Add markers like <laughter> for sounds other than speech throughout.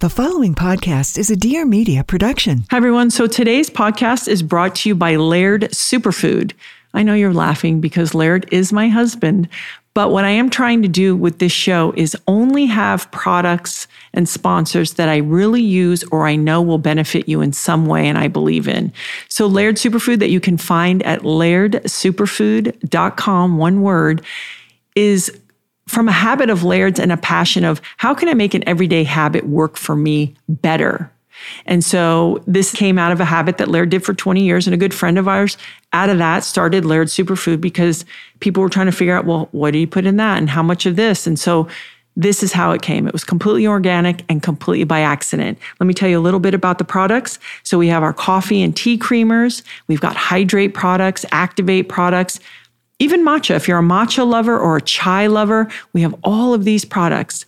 The following podcast is a Dear Media production. Hi, everyone. So today's podcast is brought to you by Laird Superfood. I know you're laughing because Laird is my husband, but what I am trying to do with this show is only have products and sponsors that I really use or I know will benefit you in some way and I believe in. So, Laird Superfood that you can find at lairdsuperfood.com, one word, is from a habit of Laird's and a passion of how can I make an everyday habit work for me better? And so this came out of a habit that Laird did for 20 years and a good friend of ours out of that started Laird Superfood because people were trying to figure out, well, what do you put in that and how much of this? And so this is how it came. It was completely organic and completely by accident. Let me tell you a little bit about the products. So we have our coffee and tea creamers. We've got hydrate products, activate products, even matcha. If you're a matcha lover or a chai lover, we have all of these products.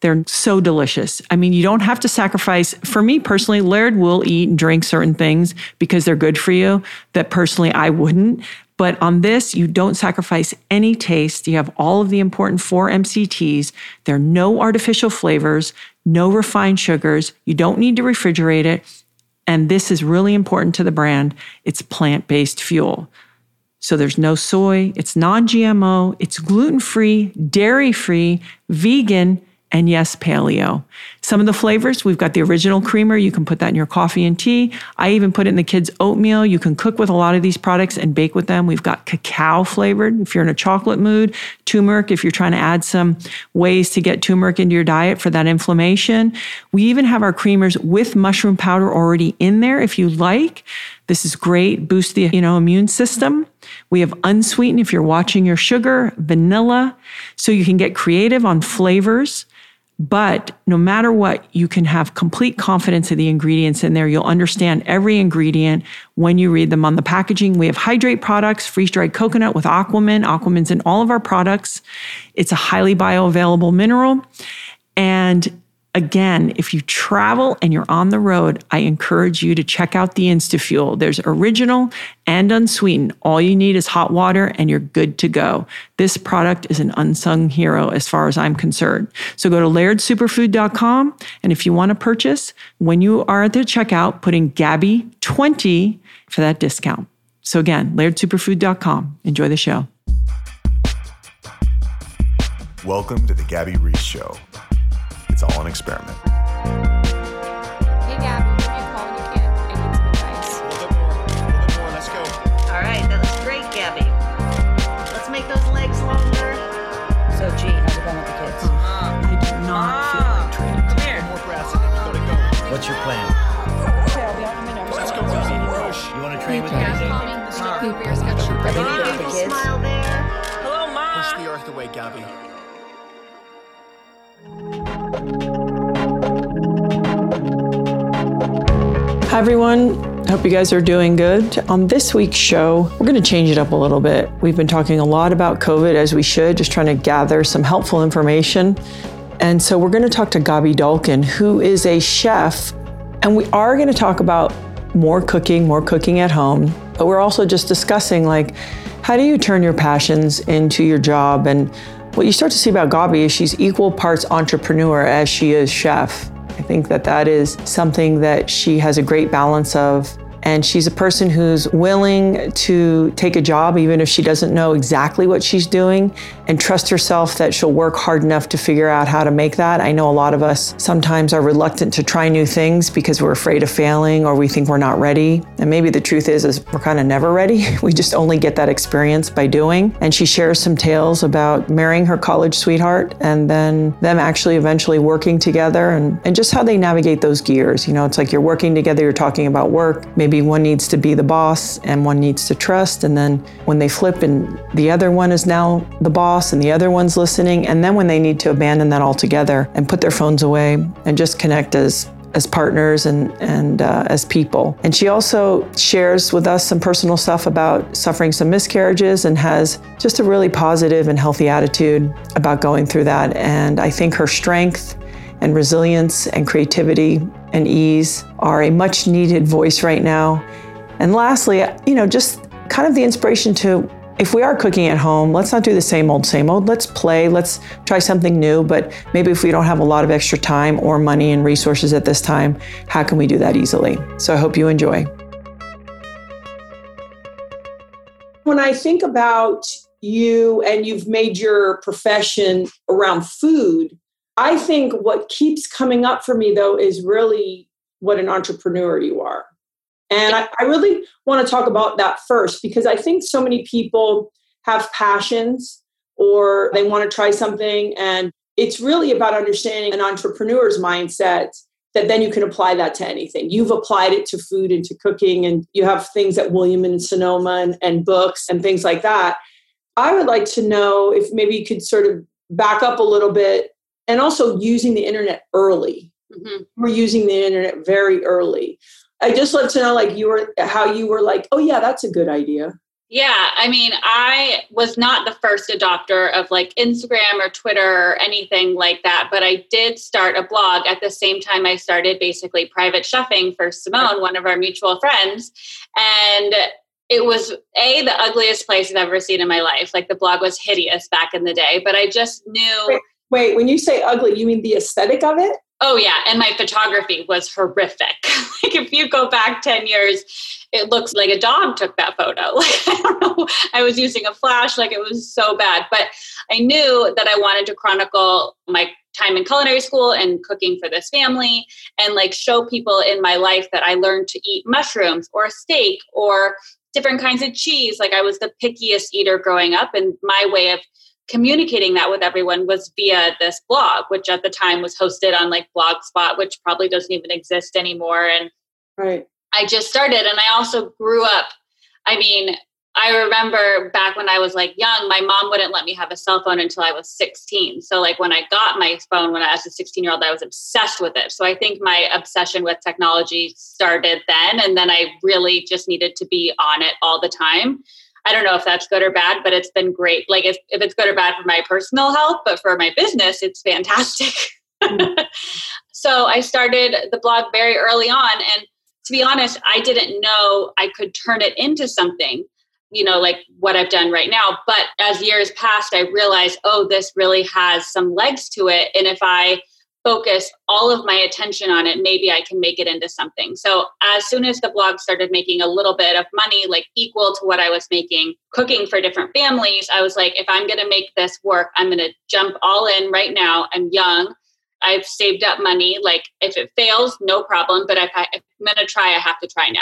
They're so delicious. I mean, you don't have to sacrifice. For me personally, Laird will eat and drink certain things because they're good for you that personally I wouldn't. But on this, you don't sacrifice any taste. You have all of the important four MCTs. There are no artificial flavors, no refined sugars. You don't need to refrigerate it. And this is really important to the brand. It's plant based fuel. So there's no soy, it's non GMO, it's gluten free, dairy free, vegan, and yes, paleo. Some of the flavors, we've got the original creamer. You can put that in your coffee and tea. I even put it in the kids' oatmeal. You can cook with a lot of these products and bake with them. We've got cacao flavored if you're in a chocolate mood, turmeric if you're trying to add some ways to get turmeric into your diet for that inflammation. We even have our creamers with mushroom powder already in there if you like. This is great, boost the, you know, immune system. We have unsweetened if you're watching your sugar, vanilla, so you can get creative on flavors. But no matter what, you can have complete confidence in the ingredients in there. You'll understand every ingredient when you read them on the packaging. We have hydrate products, freeze dried coconut with Aquamin. Aquamin's in all of our products. It's a highly bioavailable mineral. And Again, if you travel and you're on the road, I encourage you to check out the InstaFuel. There's original and unsweetened. All you need is hot water and you're good to go. This product is an unsung hero as far as I'm concerned. So go to lairdsuperfood.com and if you want to purchase, when you are at the checkout, put in Gabby20 for that discount. So again, lairdsuperfood.com. Enjoy the show. Welcome to the Gabby Reece Show all an experiment. Hi, everyone. Hope you guys are doing good. On this week's show, we're going to change it up a little bit. We've been talking a lot about COVID as we should, just trying to gather some helpful information. And so we're going to talk to Gaby Dalkin, who is a chef. And we are going to talk about more cooking, more cooking at home. But we're also just discussing like, how do you turn your passions into your job? And what you start to see about Gaby is she's equal parts entrepreneur as she is chef. I think that that is something that she has a great balance of. And she's a person who's willing to take a job, even if she doesn't know exactly what she's doing, and trust herself that she'll work hard enough to figure out how to make that. I know a lot of us sometimes are reluctant to try new things because we're afraid of failing or we think we're not ready. And maybe the truth is, is we're kind of never ready. <laughs> We just only get that experience by doing. And she shares some tales about marrying her college sweetheart and then them actually eventually working together and, and just how they navigate those gears. You know, it's like you're working together, you're talking about work. Maybe one needs to be the boss and one needs to trust. And then when they flip and the other one is now the boss and the other one's listening. And then when they need to abandon that altogether and put their phones away and just connect as as partners and and uh, as people. And she also shares with us some personal stuff about suffering some miscarriages and has just a really positive and healthy attitude about going through that. And I think her strength and resilience and creativity and ease are a much needed voice right now. And lastly, you know, just kind of the inspiration to if we are cooking at home, let's not do the same old, same old. Let's play, let's try something new. But maybe if we don't have a lot of extra time or money and resources at this time, how can we do that easily? So I hope you enjoy. When I think about you and you've made your profession around food, I think what keeps coming up for me though is really what an entrepreneur you are. And I, I really want to talk about that first because I think so many people have passions or they want to try something. And it's really about understanding an entrepreneur's mindset that then you can apply that to anything. You've applied it to food and to cooking, and you have things at William and Sonoma and, and books and things like that. I would like to know if maybe you could sort of back up a little bit and also using the internet early. Mhm. We're using the internet very early. I just love to know, like, you were how you were like, oh yeah, that's a good idea. Yeah, I mean, I was not the first adopter of like Instagram or Twitter or anything like that, but I did start a blog at the same time I started basically private chefing for Simone, one of our mutual friends. And it was a the ugliest place I've ever seen in my life. Like the blog was hideous back in the day, but I just knew Wait, when you say ugly, you mean the aesthetic of it? Oh yeah, and my photography was horrific. <laughs> like if you go back 10 years, it looks like a dog took that photo. <laughs> Like I don't know, I was using a flash like it was so bad, but I knew that I wanted to chronicle my time in culinary school and cooking for this family and like show people in my life that I learned to eat mushrooms or steak or different kinds of cheese. Like I was the pickiest eater growing up and my way of communicating that with everyone was via this blog, which at the time was hosted on like Blogspot, which probably doesn't even exist anymore. And Right. I just started and I also grew up. I mean, I remember back when I was like young, my mom wouldn't let me have a cell phone until I was 16. So like when I got my phone when I was a 16 year old, I was obsessed with it. So I think my obsession with technology started then. And then I really just needed to be on it all the time. I don't know if that's good or bad, but it's been great. Like if, if it's good or bad for my personal health, but for my business, it's fantastic. <laughs> so I started the blog very early on. And to be honest, I didn't know I could turn it into something, you know, like what I've done right now. But as years passed, I realized, oh, this really has some legs to it. And if I focus all of my attention on it, maybe I can make it into something. So as soon as the blog started making a little bit of money, like equal to what I was making cooking for different families, I was like, if I'm going to make this work, I'm going to jump all in right now. I'm young. I've saved up money. Like if it fails, no problem. But if, I, if I'm going to try, I have to try now.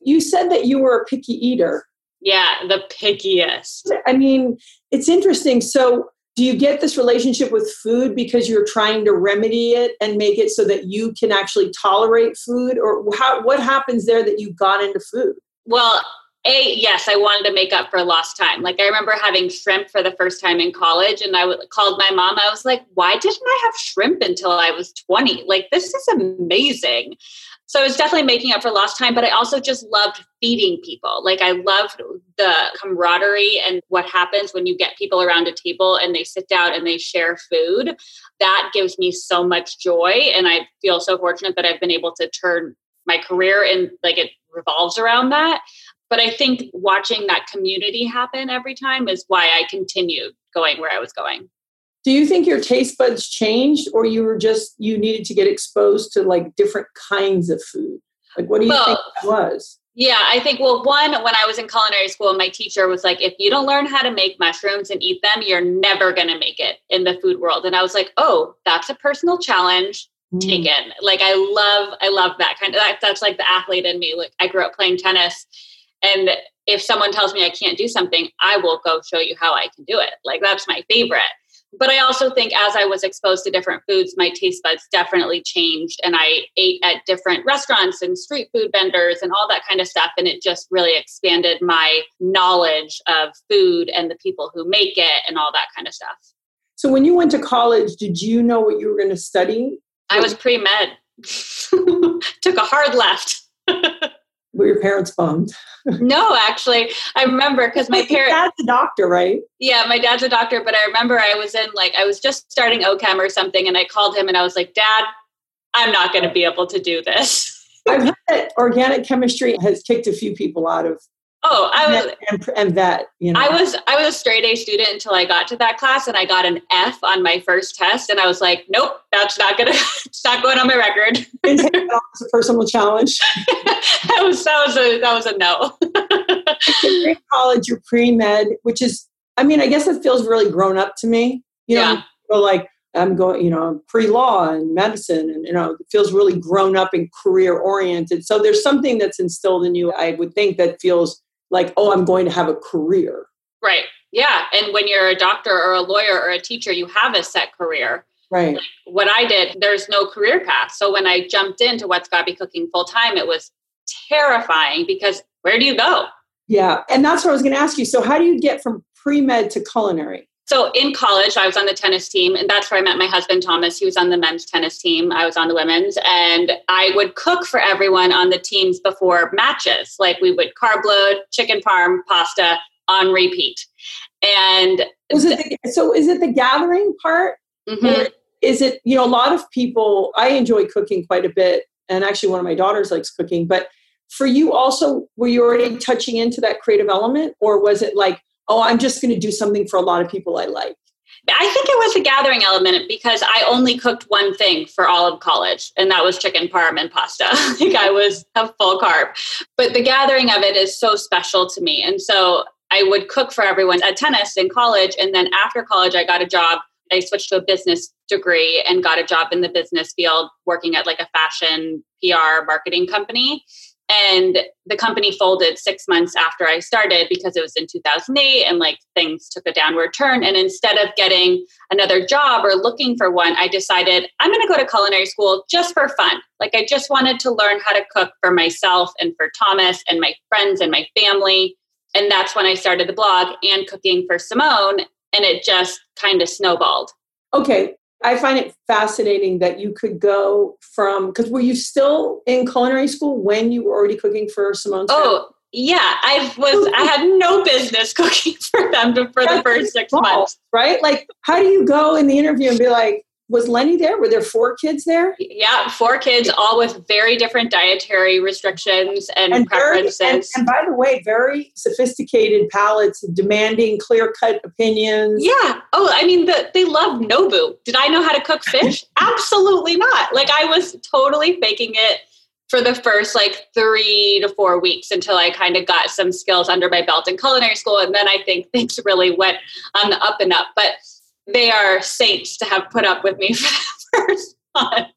You said that you were a picky eater. Yeah, the pickiest. I mean, it's interesting. So, do you get this relationship with food because you're trying to remedy it and make it so that you can actually tolerate food, or how, what happens there that you got into food? Well, a yes, I wanted to make up for lost time. Like I remember having shrimp for the first time in college, and I called my mom. I was like, "Why didn't I have shrimp until I was 20? Like this is amazing." So it's definitely making up for lost time, but I also just loved feeding people. Like I loved the camaraderie and what happens when you get people around a table and they sit down and they share food. That gives me so much joy, and I feel so fortunate that I've been able to turn my career and like it revolves around that. But I think watching that community happen every time is why I continued going where I was going. Do you think your taste buds changed, or you were just you needed to get exposed to like different kinds of food? Like, what do you think that was? Yeah, I think, well, one, when I was in culinary school, my teacher was like, if you don't learn how to make mushrooms and eat them, you're never going to make it in the food world. And I was like, oh, that's a personal challenge hmm. taken. Like, I love, I love that kind of, that, that's like the athlete in me. Like, I grew up playing tennis. And if someone tells me I can't do something, I will go show you how I can do it. Like, that's my favorite but I also think as I was exposed to different foods, my taste buds definitely changed. And I ate at different restaurants and street food vendors and all that kind of stuff. And it just really expanded my knowledge of food and the people who make it and all that kind of stuff. So, when you went to college, did you know what you were going to study? I was pre med, <laughs> took a hard left. <laughs> Were your parents bummed? no, actually, I remember because my parents. dad's a doctor, right? Yeah, my dad's a doctor, but I remember I was in like I was just starting OChem or something, and I called him and I was like, "Dad, I'm not going to be able to do this." I've heard that organic chemistry has kicked a few people out of. Oh, I was and, and vet. You know, I was I was a straight A student until I got to that class and I got an F on my first test and I was like, nope, that's not gonna <laughs> it's not going on my record. That as <laughs> a personal challenge. that was that was a that was a no. You're <laughs> college, you're pre med, which is, I mean, I guess it feels really grown up to me. You know, Yeah. people like I'm going, you know, pre law and medicine, and you know, it feels really grown up and career oriented. So there's something that's instilled in you. I would think that feels like, oh, I'm going to have a career. right. Yeah. And when you're a doctor or a lawyer or a teacher, you have a set career. Right. What I did, there's no career path. So when I jumped into What's Gaby Cooking full time, it was terrifying because where do you go? Yeah. And that's what I was going to ask you. So how do you get from pre med to culinary? So in college, I was on the tennis team, and that's where I met my husband, Thomas. He was on the men's tennis team. I was on the women's, and I would cook for everyone on the teams before matches. Like we would carb load, chicken parm, pasta on repeat. And Was it the, so? Is it the gathering part? mhm, is it you know a lot of people i enjoy cooking quite a bit and actually one of my daughters likes cooking but for you also were you already touching into that creative element or was it like oh i'm just going to do something for a lot of people i like I think it was a gathering element because I only cooked one thing for all of college, and that was chicken parm and pasta. <laughs> like I was a full carb. But the gathering of it is so special to me. And so I would cook for everyone at tennis in college. And then after college, I got a job. I switched to a business degree and got a job in the business field working at like a fashion PR marketing company. And the company folded six months after I started because it was in 2008 and like things took a downward turn. And instead of getting another job or looking for one, I decided I'm going to go to culinary school just for fun. Like I just wanted to learn how to cook for myself and for Thomas and my friends and my family. And that's when I started the blog and cooking for Simone. And it just kind of snowballed. okay i find it fascinating that you could go from because were you still in culinary school when you were already cooking for simone's? Oh, yeah. I was, I had no business cooking <laughs> for them for the first six small, months. right like how do you go in the interview and be like was lenny there were there four kids there Yeah, four kids, all with very different dietary restrictions and, and very, preferences. and, and by the way, very sophisticated palates, demanding clear cut opinions. yeah. Oh, I mean, the, they love Nobu. Did I know how to cook fish? <laughs> Absolutely not. Like, I was totally faking it for the first like three to four weeks until I kind of got some skills under my belt in culinary school. And then I think <laughs> things really went on the up and up. But they are saints to have put up with me <laughs> for the first month.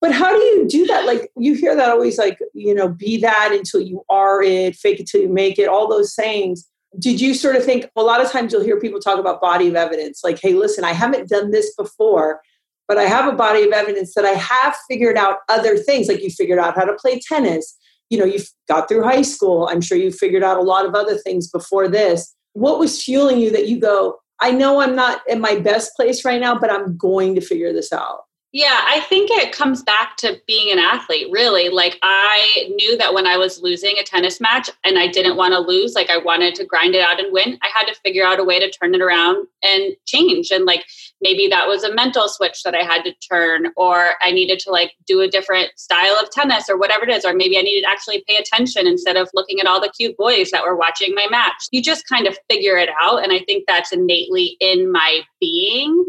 But how do you do that? Like you hear that always, like you know, be that until you are it, fake it till you make it. All those sayings. Did you sort of think? A lot of times you'll hear people talk about body of evidence, like, "Hey, listen, I haven't done this before." But I have a body of evidence that I have figured out other things. Like you figured out how to play tennis. You know, you got through high school. I'm sure you figured out a lot of other things before this. What was fueling you that you go, I know I'm not in my best place right now, but I'm going to figure this out? Yeah, I think it comes back to being an athlete, really. Like, I knew that when I was losing a tennis match and I didn't want to lose, like, I wanted to grind it out and win, I had to figure out a way to turn it around and change. And, like, maybe that was a mental switch that I had to turn, or I needed to, like, do a different style of tennis or whatever it is, or maybe I needed to actually pay attention instead of looking at all the cute boys that were watching my match. You just kind of figure it out. And I think that's innately in my being.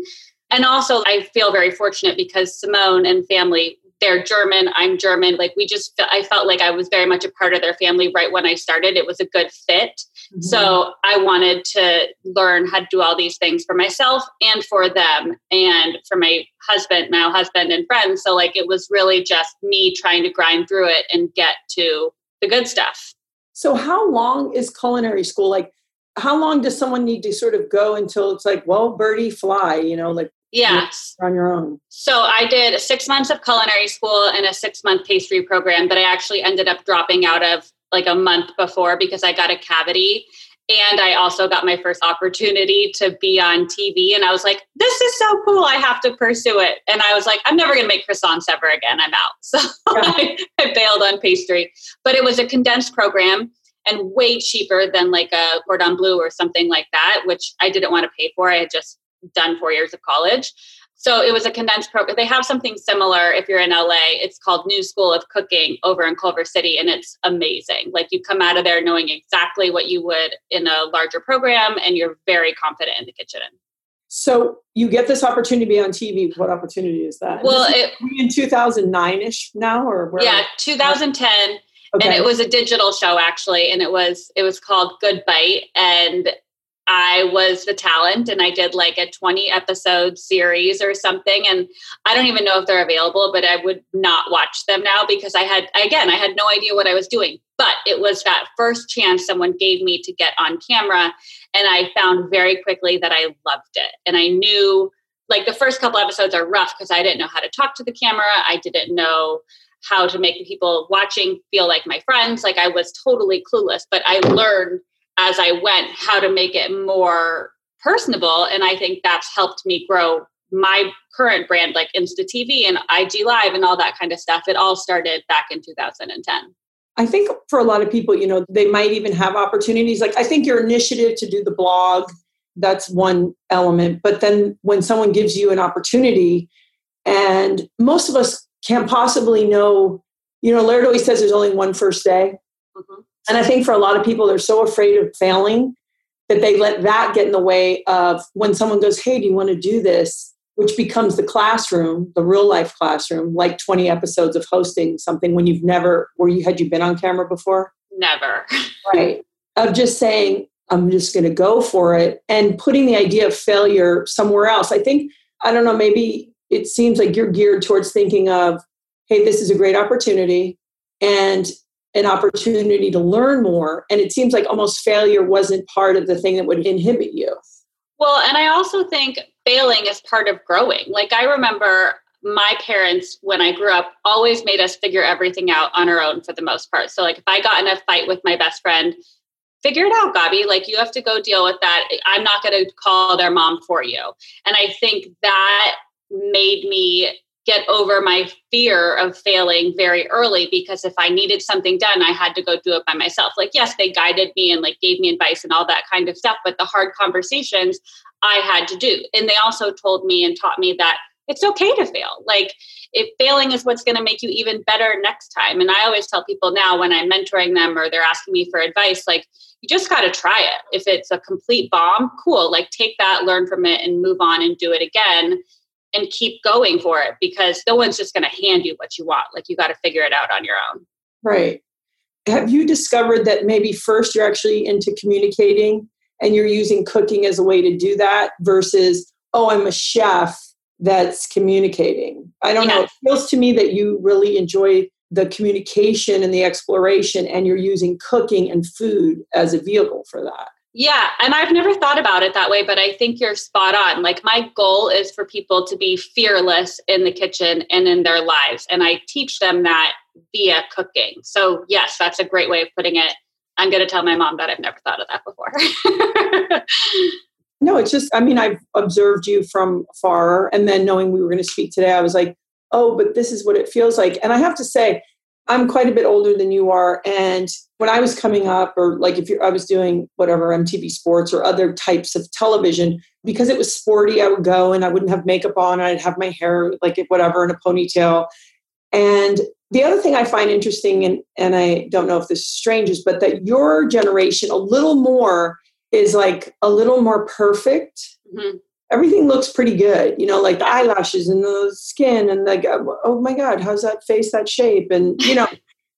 And also, I feel very fortunate because Simone and family, they're German, I'm German. Like, we just, I felt like I was very much a part of their family right when I started. It was a good fit. Mm-hmm. So I wanted to learn how to do all these things for myself and for them and for my husband, now husband and friends. So, like, it was really just me trying to grind through it and get to the good stuff. So, how long is culinary school? Like, how long does someone need to sort of go until it's like, well, birdie, fly, you know, like Yes. on your own? So I did six months of culinary school and a six month pastry program that I actually ended up dropping out of like a month before because I got a cavity. And I also got my first opportunity to be on TV. And I was like, this is so cool. I have to pursue it. And I was like, I'm never going to make croissants ever again. I'm out. <laughs> So I, I bailed on pastry. But it was a condensed program and way cheaper than like a cordon bleu or something like that, which I didn't want to pay for. I had just done four years of college. So it was a condensed program. They have something similar if you're in LA. It's called New School of Cooking over in Culver City, and it's amazing. Like you come out of there knowing exactly what you would in a larger program, and you're very confident in the kitchen. So you get this opportunity to be on TV. What opportunity is that? Well, is it, in 2009 ish now, or where? yeah, 2010. Okay. and it was a digital show actually and it was it was called good bite and i was the talent and i did like a 20 episode series or something and i don't even know if they're available but i would not watch them now because i had again i had no idea what i was doing. But it was that first chance someone gave me to get on camera and i found very quickly that i loved it. And i knew like the first couple episodes are rough because i didn't know how to talk to the camera. I didn't know how to make the people watching feel like my friends. Like I was totally clueless, but I learned as I went how to make it more personable. And I think that's helped me grow my current brand, like Insta TV and IG Live and all that kind of stuff. It all started back in 2010. I think for a lot of people, you know, they might even have opportunities. Like I think your initiative to do the blog, that's one element. But then when someone gives you an opportunity, and most of us can't possibly know, you know, Laird always says there's only one first day. Mhm. And I think for a lot of people, they're so afraid of failing that they let that get in the way of when someone goes, Hey, do you want to do this? Which becomes the classroom, the real life classroom, like 20 episodes of hosting something when you've never, where you had you been on camera before? Never. Right. Of just saying, I'm just going to go for it and putting the idea of failure somewhere else. I think, I don't know, maybe it seems like you're geared towards thinking of, hey, this is a great opportunity and an opportunity to learn more. And it seems like almost failure wasn't part of the thing that would inhibit you. Well, and I also think failing is part of growing. Like I remember my parents, when I grew up, always made us figure everything out on our own for the most part. So, like if I got in a fight with my best friend, figure it out, Gaby. Like you have to go deal with that. I'm not going to call their mom for you. And I think that made me get over my fear of failing very early because if I needed something done, I had to go do it by myself. Like, yes, they guided me and like gave me advice and all that kind of stuff, but the hard conversations I had to do. And they also told me and taught me that it's okay to fail. Like, if failing is what's going to make you even better next time. And I always tell people now when I'm mentoring them or they're asking me for advice, like, you just got to try it. If it's a complete bomb, cool. Like, take that, learn from it, and move on and do it again and keep going for it because no one's just going to hand you what you want. Like, you got to figure it out on your own. Right. Have you discovered that maybe first you're actually into communicating and you're using cooking as a way to do that versus, oh, I'm a chef that's communicating? I don't know. It feels to me that you really enjoy the communication and the exploration, and you're using cooking and food as a vehicle for that. Yeah, and I've never thought about it that way, but I think you're spot on. Like, my goal is for people to be fearless in the kitchen and in their lives. And I teach them that via cooking. So, yes, that's a great way of putting it. I'm going to tell my mom that I've never thought of that before. <laughs> No, it's just, I mean, I've observed you from afar. And then knowing we were going to speak today, I was like, oh, but this is what it feels like. And I have to say, I'm quite a bit older than you are. And when I was coming up, or like if I was doing whatever MTV Sports or other types of television, because it was sporty, I would go and I wouldn't have makeup on. I'd have my hair like whatever in a ponytail. And the other thing I find interesting, and, and I don't know if this is strange, is but that your generation a little more is like a little more perfect. Mhm. Everything looks pretty good, you know, like the eyelashes and the skin and the oh, oh my god, how's that face, that shape, and you know.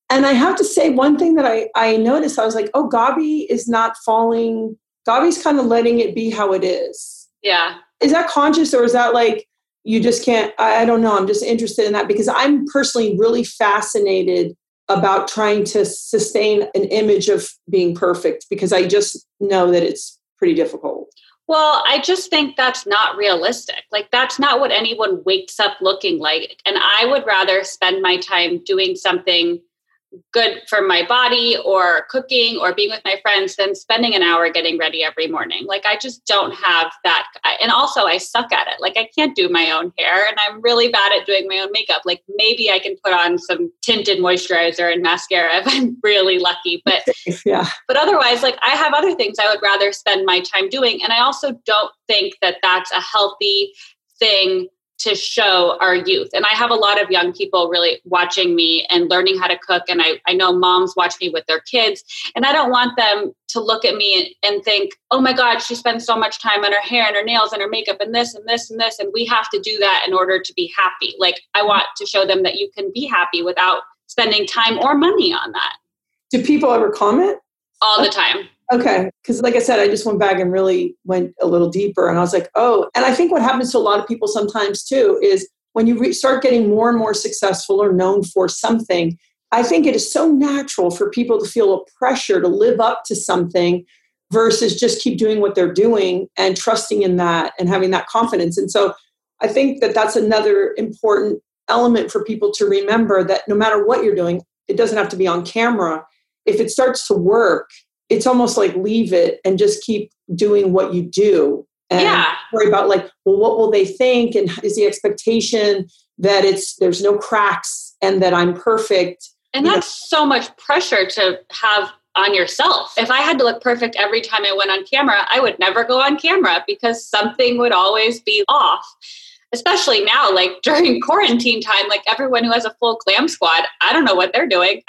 and I have to say, one thing that I I noticed, I was like, oh, Gaby is not falling. Gaby's kind of letting it be how it is. yeah. Is that conscious or is that like you just can't? I, I don't know. I'm just interested in that because I'm personally really fascinated about trying to sustain an image of being perfect because I just know that it's pretty difficult. Well, I just think that's not realistic. Like, that's not what anyone wakes up looking like. And I would rather spend my time doing something good for my body or cooking or being with my friends than spending an hour getting ready every morning. Like, I just don't have that. And also, I suck at it. Like, I can't do my own hair and I'm really bad at doing my own makeup. Like, maybe I can put on some tinted moisturizer and mascara if <laughs> I'm really lucky. But <laughs> Yeah. but otherwise like i have other things i would rather spend my time doing and i also don't think that that's a healthy thing to show our youth. And I have a lot of young people really watching me and learning how to cook. And I, I know moms watch me with their kids. And I don't want them to look at me and think, oh my God, she spends so much time on her hair and her nails and her makeup and this and this and this. And we have to do that in order to be happy. Like, I want to show them that you can be happy without spending time or money on that Do people ever comment? all the time. Okay. Because, like I said, I just went back and really went a little deeper. And I was like, oh, and I think what happens to a lot of people sometimes too is when you re- start getting more and more successful or known for something, I think it is so natural for people to feel a pressure to live up to something versus just keep doing what they're doing and trusting in that and having that confidence. And so I think that that's another important element for people to remember that no matter what you're doing, it doesn't have to be on camera. If it starts to work, it's almost like leave it and just keep doing what you do and Yeah. worry about like well what will they think and is the expectation that it's there's no cracks and that i'm perfect And that's so much pressure to have on yourself. If I had to look perfect every time I went on camera, I would never go on camera because something would always be off. Especially now, like <laughs> during quarantine time, like everyone who has a full glam squad, I don't know what they're doing.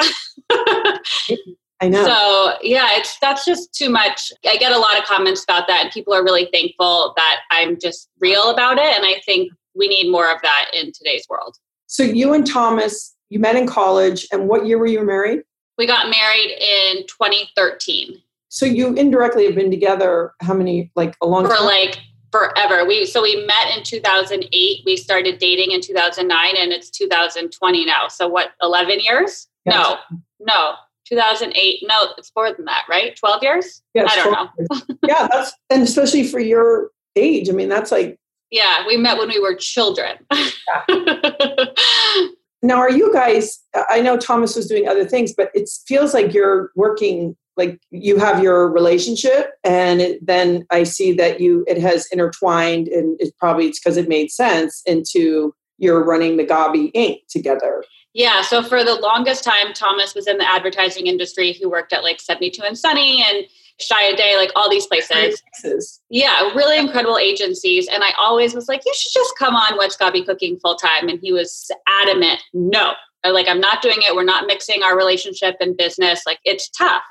<laughs> i know So yeah, it's that's just too much. I get a lot of comments about that, and people are really thankful that I'm just real about it. And I think we need more of that in today's world. so you and thomas you met in college and what year were you married We got married in 2013 so you indirectly have been together how many like a long for time like forever. We so we met in 2008. We started dating in 2009, and it's 2020 now. So what? 11 years? No, no. 2008. No, it's more than that, right? 12 years? Yes, I don't know. yeah that's and especially for your age i mean that's like <laughs> Yeah, we met when we were children. <laughs> Now, are you guys? I know Thomas was doing other things, but it feels like you're working. Like you have your relationship, and it, then I see that you it has intertwined, and it probably it's because it made sense into you're running the Gaby Inc. together. Yeah, so for the longest time, Thomas was in the advertising industry. He worked at like 72 and Sunny and Chiat Day, like all these places. Places. Yeah, really incredible agencies. And I always was like, you should just come on What's Gaby Cooking full time. And he was adamant, no. Like, I'm not doing it. We're not mixing our relationship and business. Like, it's tough.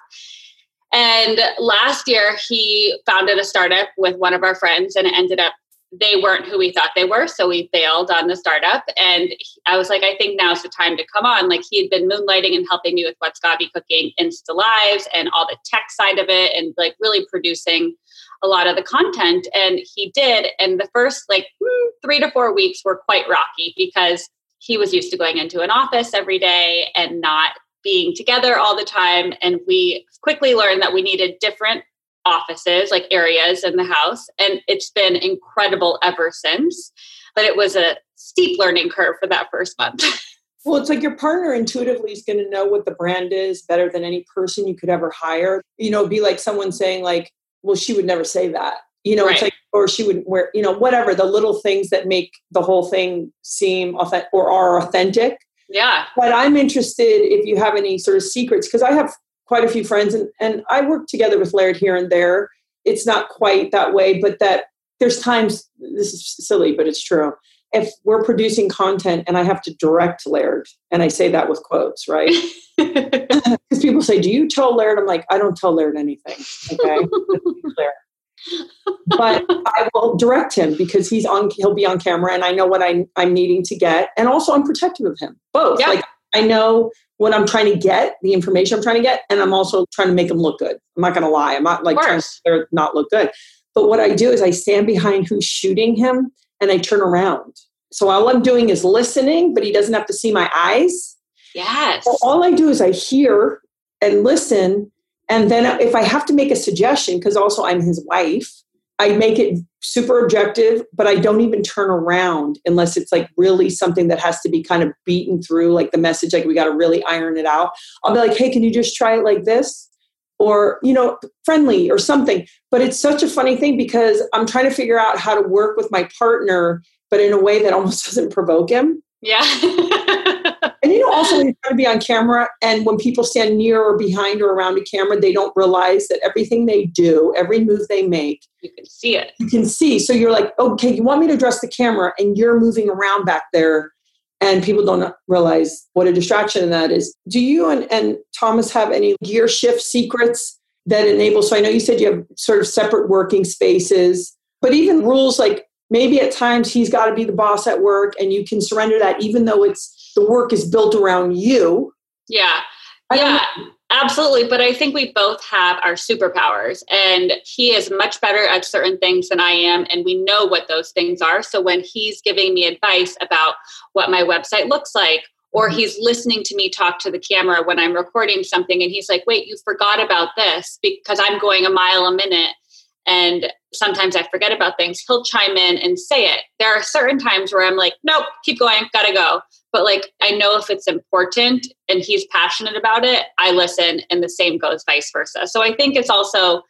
And last year, he founded a startup with one of our friends, and it ended up they weren't who we thought they were. So we failed on the startup. And I was like, I think now's the time to come on. Like, he had been moonlighting and helping me with What's Gaby Cooking Insta Lives and all the tech side of it, and like really producing a lot of the content. And he did. And the first like hmm, three to four weeks were quite rocky because he was used to going into an office every day and not being together all the time. And we quickly learned that we needed different offices, like areas in the house. And it's been incredible ever since. But it was a steep learning curve for that first month. <laughs> Well, it's like your partner intuitively is going to know what the brand is better than any person you could ever hire. You know, be like someone saying like, "Well, she would never say that." You know, it's like, or she would wear, you know, whatever the little things that make the whole thing seem authentic or are authentic. yeah. But I'm interested if you have any sort of secrets because I have quite a few friends and and I work together with Laird here and there. It's not quite that way, but that there's times this is silly, but it's true. If we're producing content and I have to direct Laird, and I say that with quotes, right? <laughs> <laughs> Because people say, "Do you tell Laird?" I'm like, "I don't tell Laird anything." Okay, <laughs> Let's be clear. but I will direct him because he's on. He'll be on camera, and I know what I, I'm needing to get, and also I'm protective of him. Both, Yeah. like I know what I'm trying to get, the information I'm trying to get, and I'm also trying to make him look good. I'm not going to lie. I'm not like trying to not look good. But what I do is I stand behind who's shooting him, and I turn around. So all I'm doing is listening, but he doesn't have to see my eyes. yes. So all I do is I hear and listen. And then if I have to make a suggestion, because also I'm his wife, I make it super objective, but I don't even turn around unless it's like really something that has to be kind of beaten through, like the message, like we got to really iron it out. I'll be like, hey, can you just try it like this? Or, you know, friendly or something. But it's such a funny thing because I'm trying to figure out how to work with my partner, but in a way that almost <laughs> doesn't provoke him. Yeah. <laughs> You know, also when you try to be on camera, and when people stand near or behind or around a camera, they don't realize that everything they do, every move they make, You can see it. you can see. So you're like, okay, you want me to address the camera, and you're moving around back there, and people don't realize what a distraction that is. Do you and, and Thomas have any gear shift secrets that enable? So I know you said you have sort of separate working spaces, but even rules like maybe at times he's got to be the boss at work, and you can surrender that, even though it's the work is built around you. Yeah. I Yeah, absolutely. But I think we both have our superpowers, and he is much better at certain things than I am, and we know what those things are. So when he's giving me advice about what my website looks like, or Mm-hmm. he's listening to me talk to the camera when I'm recording something, and he's like, wait, you forgot about this because I'm going a mile a minute. And sometimes I forget about things. He'll chime in and say it. There are certain times where I'm like, nope, keep going, gotta go. But like, I know if it's important and he's passionate about it, I listen, and the same goes vice versa. So I think it's also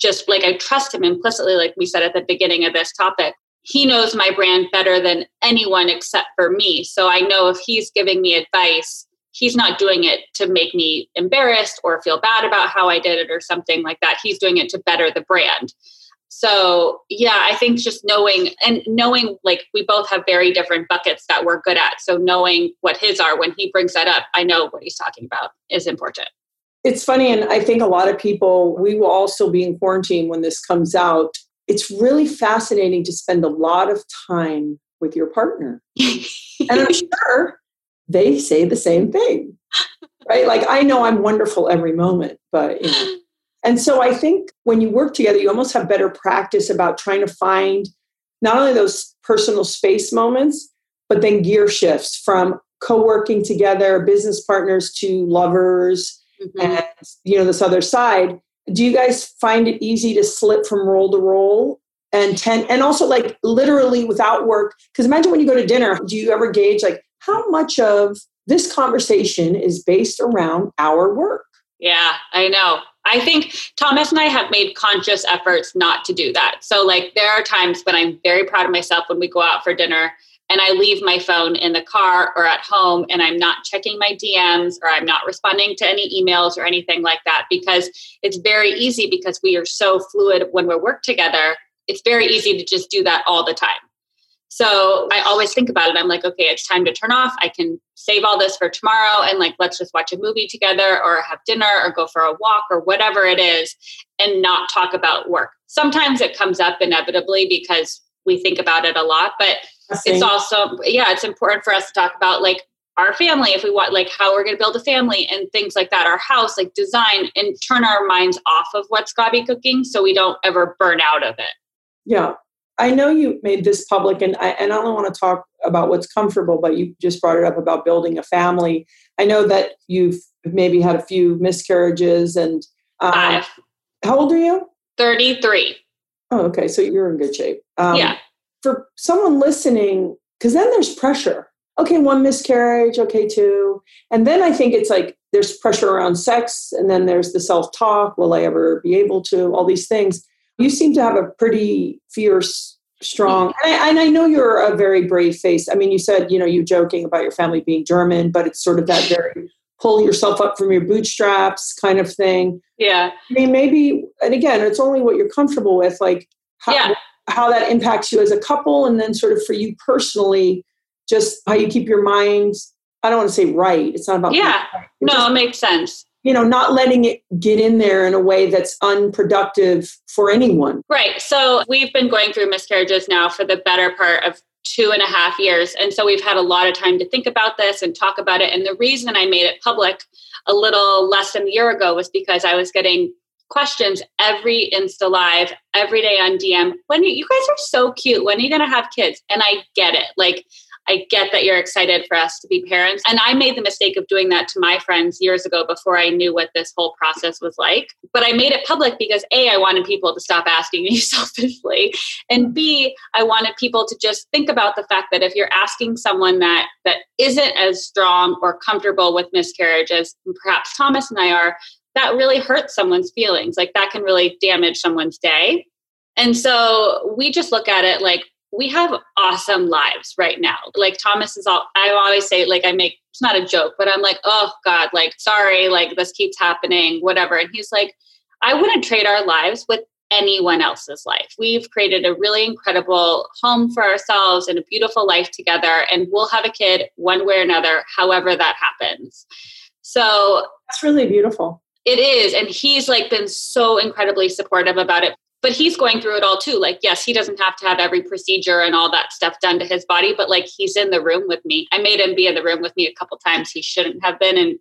just like I trust him implicitly, like we said at the beginning of this topic. He knows my brand better than anyone except for me. So I know if he's giving me advice, he's not doing it to make me embarrassed or feel bad about how I did it or something like that. He's doing it to better the brand. So, yeah, I think just knowing and knowing like we both have very different buckets that we're good at. So, knowing what his are when he brings that up, I know what he's talking about is important. It's funny, and I think a lot of people, we will also be in quarantine when this comes out. It's really fascinating to spend a lot of time with your partner. <laughs> And I'm sure they say the same thing, right? Like, I know I'm wonderful every moment, but, you know. And so I think when you work together, you almost have better practice about trying to find not only those personal space moments, but then gear shifts from co working together, business partners to lovers Mhm. and you know this other side do you guys find it easy to slip from role to role and ten and also like literally without work because imagine when you go to dinner do you ever gauge like how much of this conversation is based around our work Yeah, I know. I think Thomas and I have made conscious efforts not to do that. So, like, there are times when I'm very proud of myself when we go out for dinner and I leave my phone in the car or at home and I'm not checking my DMs or I'm not responding to any emails or anything like that because it's very easy because we are so fluid when we work together. It's very easy to just do that all the time. So I always think about it. I'm like, okay, it's time to turn off. I can save all this for tomorrow and like let's just watch a movie together or have dinner or go for a walk or whatever it is and not talk about work. Sometimes it comes up inevitably because we think about it a lot, but it's also yeah, it's important for us to talk about like our family if we want like how we're going to build a family and things like that our house like design and turn our minds off of what's Gaby cooking so we don't ever burn out of it yeah i know you made this public and i, and I don't want to talk about what's comfortable but you just brought it up about building a family i know that you've maybe had a few miscarriages and um, five how old are you 33 oh okay so you're in good shape um, yeah for someone listening, because then there's pressure. Okay, one miscarriage, okay, two. And then I think it's like there's pressure around sex, and then there's the self talk will I ever be able to? All these things. You seem to have a pretty fierce, strong, and I, and I know you're a very brave face. I mean, you said, you know, you're joking about your family being German, but it's sort of that very pull yourself up from your bootstraps kind of thing. yeah I mean, maybe, and again, it's only what you're comfortable with. Like, how, Yeah. how that impacts you as a couple, and then sort of for you personally, just how you keep your mind. I don't want to say right. It's not about Yeah. right. No just, it makes sense you know, not letting it get in there in a way that's unproductive for anyone. Right. So we've been going through miscarriages now for the better part of two and a half years. And so we've had a lot of time to think about this and talk about it. And the reason I made it public a little less than a year ago was because I was getting questions every Insta Live, every day on DM. When you, guys are so cute. When are you going to have kids? And I get it. Like, I get that you're excited for us to be parents. And I made the mistake of doing that to my friends years ago before I knew what this whole process was like. But I made it public because A, I wanted people to stop asking me <laughs> selfishly. And B, I wanted people to just think about the fact that if you're asking someone that that isn't as strong or comfortable with miscarriage as perhaps Thomas and I are, that really hurts someone's feelings. Like that can really damage someone's day. And so we just look at it like we have awesome lives right now. Like Thomas is all I always say, like I make it's not a joke, but I'm like, oh God, like sorry, like this keeps happening, whatever. And he's like, I wouldn't trade our lives with anyone else's life. We've created a really incredible home for ourselves and a beautiful life together, and we'll have a kid one way or another, however that happens. So That's really beautiful. it is. And he's like been so incredibly supportive about it. But he's going through it all too. Like, yes, he doesn't have to have every procedure and all that stuff done to his body, but like he's in the room with me. I made him be in the room with me a couple times. He shouldn't have been. And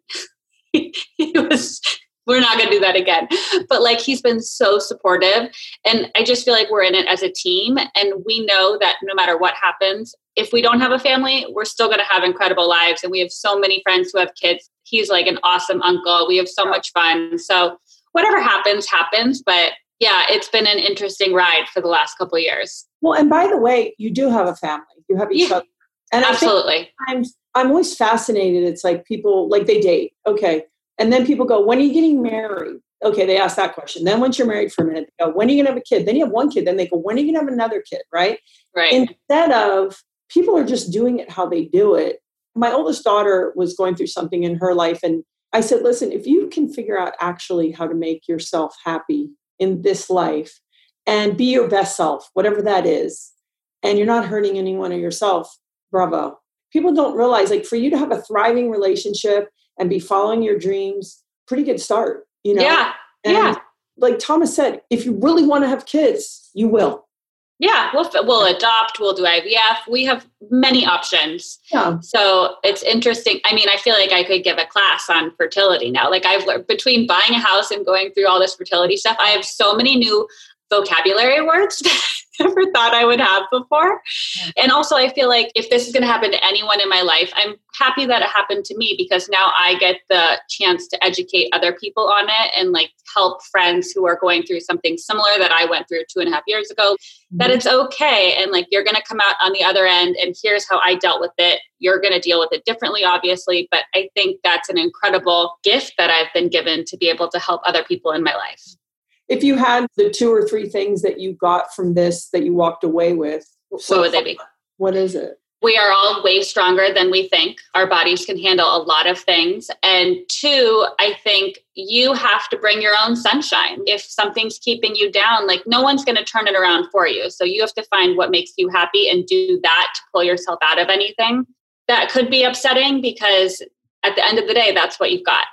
<laughs> he was, we're not going to do that again. But like he's been so supportive. And I just feel like we're in it as a team. And we know that no matter what happens, if we don't have a family, we're still going to have incredible lives. And we have so many friends who have kids. He's like an awesome uncle. We have so much fun. So whatever happens, happens. But yeah, it's been an interesting ride for the last couple of years. Well, and by the way, you do have a family. You have each Yeah. other. And Absolutely. I'm always fascinated. It's like people like they date, okay, and then people go, "When are you getting married?" Okay, they ask that question. Then once you're married for a minute, they go, "When are you gonna have a kid?" Then you have one kid. Then they go, "When are you gonna have another kid?" Right? Right. Instead of people are just doing it how they do it. My oldest daughter was going through something in her life, and I said, "Listen, if you can figure out actually how to make yourself happy in this life and be your best self, whatever that is, and you're not hurting anyone or yourself, bravo." people don't realize like for you to have a thriving relationship and be following your dreams pretty good start you know yeah. and yeah. like thomas said if you really want to have kids you will Yeah. We'll, we'll adopt, we'll do IVF. We have many options. yeah So it's interesting. I mean, I feel like I could give a class on fertility now. Like I've learned between buying a house and going through all this fertility stuff, I have so many new vocabulary words <laughs> that I never thought I would have before. And also, I feel like if this is going to happen to anyone in my life, I'm happy that it happened to me because now I get the chance to educate other people on it and like help friends who are going through something similar that I went through two and a half years ago mm-hmm. that it's okay and like you're going to come out on the other end and here's how I dealt with it. You're going to deal with it differently, obviously, but I think that's an incredible gift that I've been given to be able to help other people in my life. If you had the two or three things that you got from this that you walked away with What would they be? what is it We are all way stronger than we think. Our bodies can handle a lot of things. And two, I think you have to bring your own sunshine. If something's keeping you down, like no one's going to turn it around for you. So you have to find what makes you happy and do that to pull yourself out of anything. That could be upsetting because at the end of the day, that's what you've got.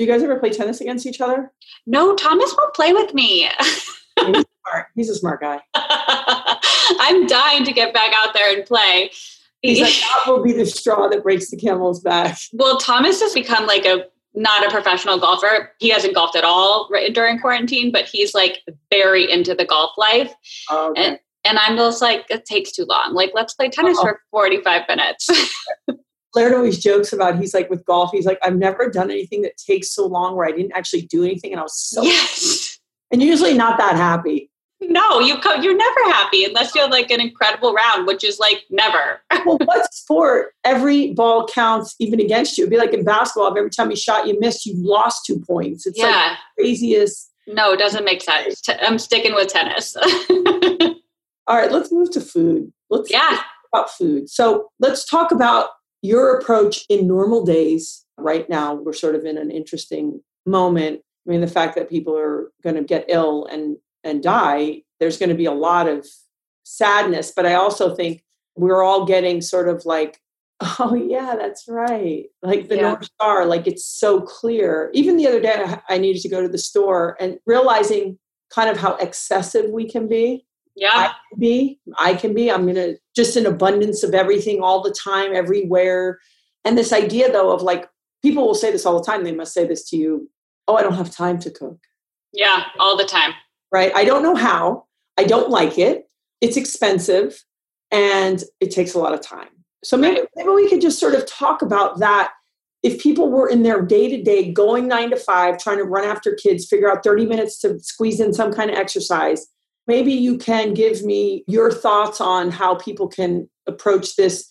Do you guys ever play tennis against each other No, Thomas won't play with me. <laughs> smart he's a smart guy I'm dying to get back out there and play. he's like <laughs> that will be the straw that breaks the camel's back Well, Thomas has become like a not a professional golfer. He hasn't golfed at all during quarantine, but he's like very into the golf life. Oh, okay. And and I'm just like, it takes too long. Like, let's play tennis Uh-oh. for 45 minutes. <laughs> Laird always jokes about he's like with golf he's like I've never done anything that takes so long where I didn't actually do anything and I was so yes. <laughs> and usually not that happy No, you co- you're never happy unless you have like an incredible round, which is like never. <laughs> well, what sport? Every ball counts, even against you. It'd be like in basketball. If every time you shot, you missed, you lost two points. It's like yeah. the craziest. no, it doesn't make sense. I'm sticking with tennis. <laughs> All right, let's move to food. Let's yeah. talk about food. So let's talk about your approach in normal days. Right now, we're sort of in an interesting moment. I mean, the fact that people are going to get ill and and die. There's going to be a lot of sadness, but I also think we're all getting sort of like <laughs> Oh yeah, that's right. Like the Yeah. North Star, like it's so clear. Even the other day, I- I needed to go to the store and realizing kind of how excessive we can be. I Yeah. can be, I can be. I'm gonna just an abundance of everything all the time, everywhere. And this idea though of like people will say this all the time. They must say this to you. Oh, I don't have time to cook. Yeah. All the time. Right? I don't know how. I don't like it. It's expensive, and it takes a lot of time. So maybe, maybe we could just sort of talk about that. If people were in their day to day, going nine to five, trying to run after kids, figure out 30 minutes to squeeze in some kind of exercise, maybe you can give me your thoughts on how people can approach this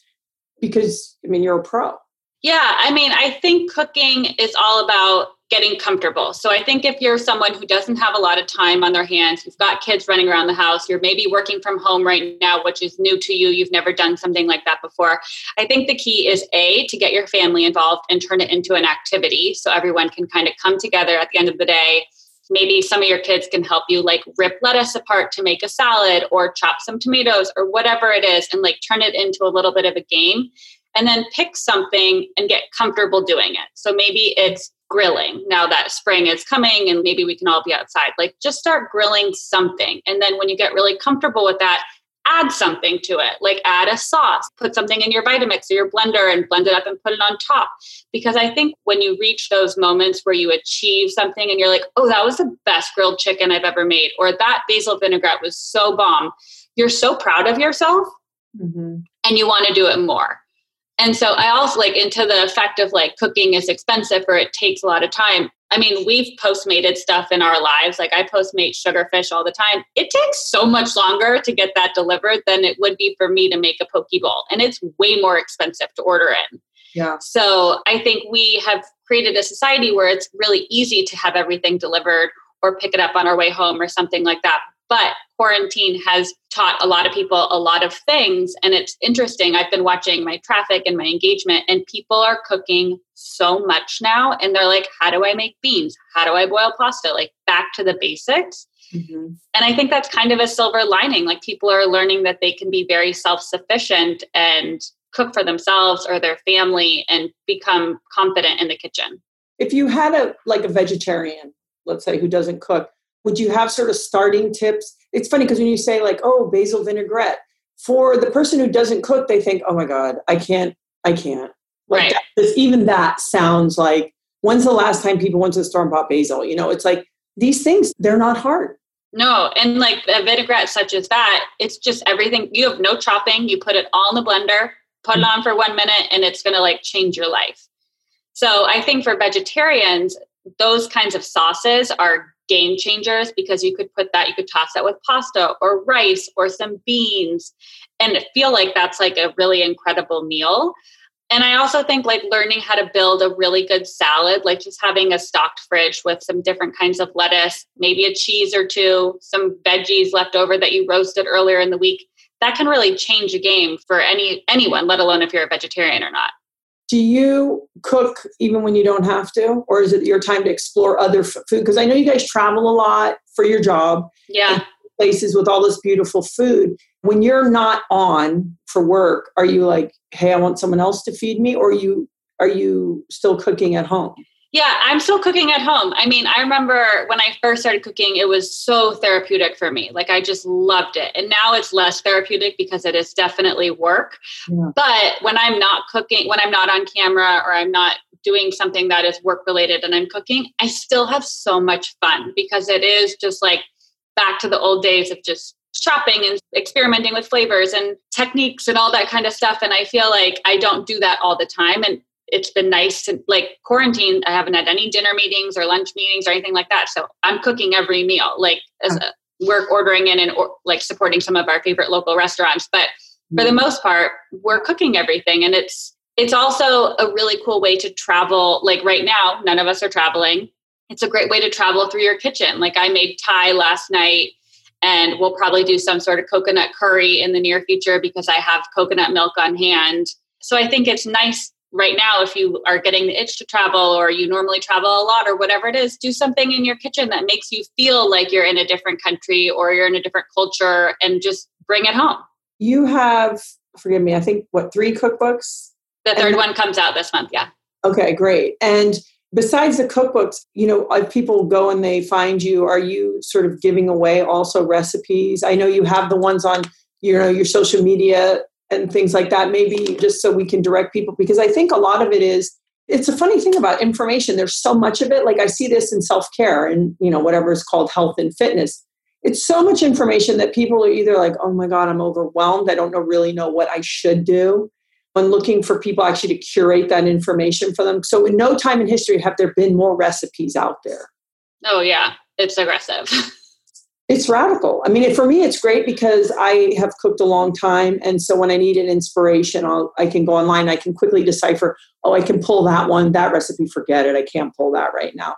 because, I mean, you're a pro. Yeah, I mean, I think cooking is all about getting comfortable. So I think if you're someone who doesn't have a lot of time on their hands, you've got kids running around the house, you're maybe working from home right now, which is new to you, you've never done something like that before. I think the key is A, to get your family involved and turn it into an activity so everyone can kind of come together at the end of the day. Maybe some of your kids can help you like rip lettuce apart to make a salad or chop some tomatoes or whatever it is and like turn it into a little bit of a game and then pick something and get comfortable doing it. So maybe it's grilling now that spring is coming and maybe we can all be outside. Like just start grilling something. And then when you get really comfortable with that, add something to it. Like add a sauce, put something in your Vitamix or your blender and blend it up and put it on top. Because I think when you reach those moments where you achieve something and you're like, oh, that was the best grilled chicken I've ever made, or that basil vinaigrette was so bomb, you're so proud of yourself Mm-hmm. and you want to do it more. And so I also like into the effect of like cooking is expensive or it takes a lot of time. I mean, we've postmated stuff in our lives. Like I postmate sugarfish all the time. It takes so much longer to get that delivered than it would be for me to make a poke bowl. And it's way more expensive to order in. Yeah. So I think we have created a society where it's really easy to have everything delivered or pick it up on our way home or something like that. But quarantine has taught a lot of people a lot of things. And it's interesting. I've been watching my traffic and my engagement, and people are cooking so much now. And they're like, how do I make beans? How do I boil pasta? Like back to the basics. Mm-hmm. And I think that's kind of a silver lining. Like people are learning that they can be very self sufficient and cook for themselves or their family and become confident in the kitchen. If you had a like a vegetarian, let's say, who doesn't cook, would you have sort of starting tips? It's funny because when you say like, oh, basil vinaigrette, for the person who doesn't cook, they think, oh my God, I can't, I can't. Like Right. that, this- even that sounds like when's the last time people went to the store and bought basil? You know, it's like these things, they're not hard. No, and like a vinaigrette such as that, it's just everything. You have no chopping. You put it all in the blender, put it mm-hmm. on for one minute, and it's going to like change your life. So I think for vegetarians, those kinds of sauces are game changers because you could put that, you could toss that with pasta or rice or some beans and feel like that's like a really incredible meal. And I also think like learning how to build a really good salad, like just having a stocked fridge with some different kinds of lettuce, maybe a cheese or two, some veggies left over that you roasted earlier in the week. That can really change a game for any anyone, let alone if you're a vegetarian or not. Do you cook even when you don't have to? Or is it your time to explore other food? Because I know you guys travel a lot for your job. Yeah. places with all this beautiful food. When you're not on for work, are you like, hey, I want someone else to feed me? Or are you are you still cooking at home? Yeah, I'm still cooking at home. I mean, I remember when I first started cooking, it was so therapeutic for me. Like, I just loved it. And now it's less therapeutic because it is definitely work. Yeah. But when I'm not cooking, when I'm not on camera or I'm not doing something that is work related and I'm cooking, I still have so much fun because it is just like back to the old days of just shopping and experimenting with flavors and techniques and all that kind of stuff. And I feel like I don't do that all the time. And it's been nice to like quarantine. I haven't had any dinner meetings or lunch meetings or anything like that. So I'm cooking every meal, like as a work ordering in and or, like supporting some of our favorite local restaurants. But for the mm. most part, we're cooking everything. And it's, it's also a really cool way to travel. Like right now, none of us are traveling. It's a great way to travel through your kitchen. Like I made Thai last night and we'll probably do some sort of coconut curry in the near future because I have coconut milk on hand. So I think it's nice right now if you are getting the itch to travel or you normally travel a lot or whatever it is, do something in your kitchen that makes you feel like you're in a different country or you're in a different culture and just bring it home. You have, forgive me, I think what three cookbooks? The third And- one comes out this month, yeah. Okay, great. And besides the cookbooks, you know, people go and they find you, are you sort of giving away also recipes? I know you have the ones on, you know, your social media and things like that, maybe just so we can direct people, because I think a lot of it is, it's a funny thing about information. There's so much of it. Like I see this in self-care and, you know, whatever is called health and fitness. It's so much information that people are either like, oh my God, I'm overwhelmed. I don't know really know what I should do on looking for people actually to curate that information for them. So, in no time in history have there been more recipes out there. Oh, yeah. It's aggressive. <laughs> It's radical. I mean, for me, it's great because I have cooked a long time, and so when I need an inspiration, I'll, I can go online. I can quickly decipher. Oh, I can pull that one, that recipe. Forget it. I can't pull that right now.